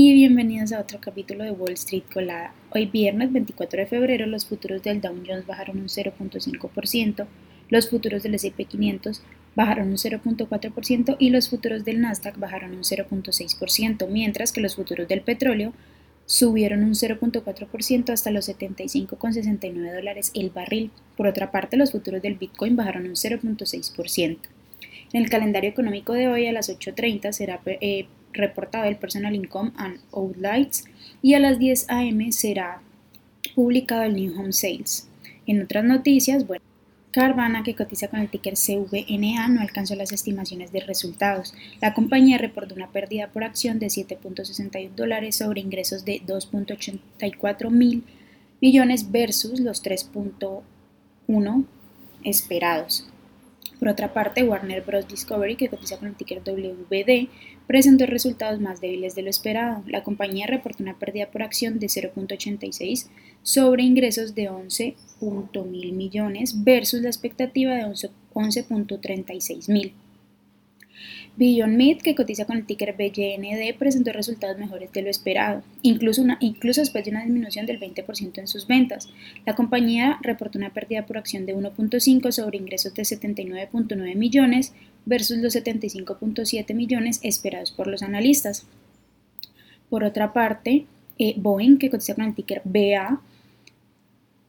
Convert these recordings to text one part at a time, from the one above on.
y bienvenidos a otro capítulo de Wall Street Colada. Hoy viernes 24 de febrero los futuros del Dow Jones bajaron un 0.5%, los futuros del S&P 500 bajaron un 0.4% y los futuros del Nasdaq bajaron un 0.6%, mientras que los futuros del petróleo subieron un 0.4% hasta los 75,69 dólares el barril. Por otra parte, los futuros del Bitcoin bajaron un 0.6%. En el calendario económico de hoy a las 8.30 será eh, reportado el Personal Income and Outlights y a las 10 a.m. será publicado el New Home Sales. En otras noticias, bueno, Carvana, que cotiza con el ticker CVNA, no alcanzó las estimaciones de resultados. La compañía reportó una pérdida por acción de 7.61 dólares sobre ingresos de 2.84 mil millones versus los 3.1 esperados. Por otra parte, Warner Bros. Discovery, que cotiza con el ticker WBD, presentó resultados más débiles de lo esperado. La compañía reportó una pérdida por acción de 0.86 sobre ingresos de 11.000 millones versus la expectativa de 11.36 mil. Beyond Meat, que cotiza con el ticker BYND, presentó resultados mejores de lo esperado, incluso, incluso después de una disminución del 20% en sus ventas. La compañía reportó una pérdida por acción de 1.5 sobre ingresos de 79.9 millones versus los 75.7 millones esperados por los analistas. Por otra parte, eh, Boeing, que cotiza con el ticker BA,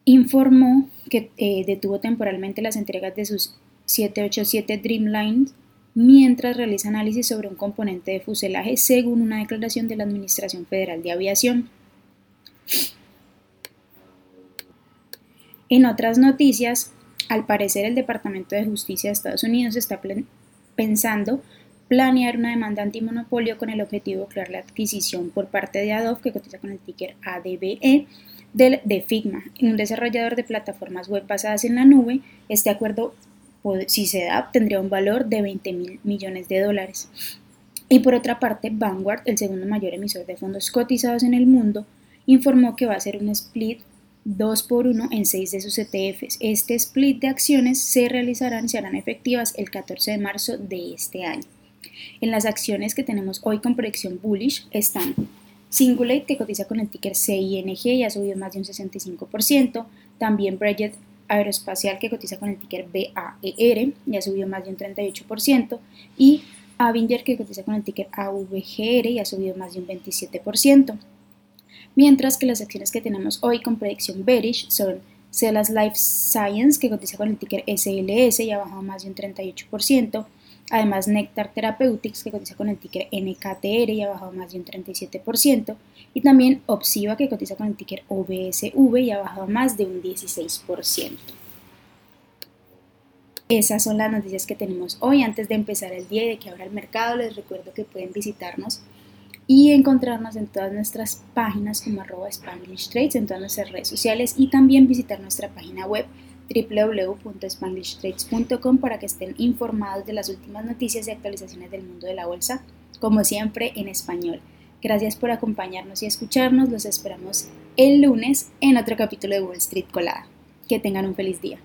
informó que eh, detuvo temporalmente las entregas de sus 787 Dreamlines mientras realiza análisis sobre un componente de fuselaje según una declaración de la Administración Federal de Aviación. En otras noticias, al parecer el Departamento de Justicia de Estados Unidos está pensando planear una demanda antimonopolio con el objetivo de crear la adquisición por parte de Adobe, que cotiza con el ticker ADBE, de Figma, un desarrollador de plataformas web basadas en la nube. Este acuerdo si se da, tendría un valor de 20 mil millones de dólares. Y por otra parte, Vanguard, el segundo mayor emisor de fondos cotizados en el mundo, informó que va a hacer un split 2 por 1 en 6 de sus ETFs. Este split de acciones se realizarán se harán efectivas el 14 de marzo de este año. En las acciones que tenemos hoy con proyección bullish están Singulate, que cotiza con el ticker CING y ha subido más de un 65%, también Breget Aeroespacial que cotiza con el ticker BAER y ha subido más de un 38% y Avinger que cotiza con el ticker AVGR y ha subido más de un 27%. Mientras que las acciones que tenemos hoy con predicción bearish son Celas Life Science que cotiza con el ticker SLS y ha bajado más de un 38%, Además, Nectar Therapeutics, que cotiza con el ticker NKTR y ha bajado más de un 37%. Y también Opsiva, que cotiza con el ticker OBSV y ha bajado más de un 16%. Esas son las noticias que tenemos hoy. Antes de empezar el día y de que abra el mercado, les recuerdo que pueden visitarnos y encontrarnos en todas nuestras páginas como arroba Spanglish Trades, en todas nuestras redes sociales y también visitar nuestra página web www.spanglishtrades.com para que estén informados de las últimas noticias y actualizaciones del mundo de la bolsa, como siempre en español. Gracias por acompañarnos y escucharnos. Los esperamos el lunes en otro capítulo de Wall Street Colada. Que tengan un feliz día.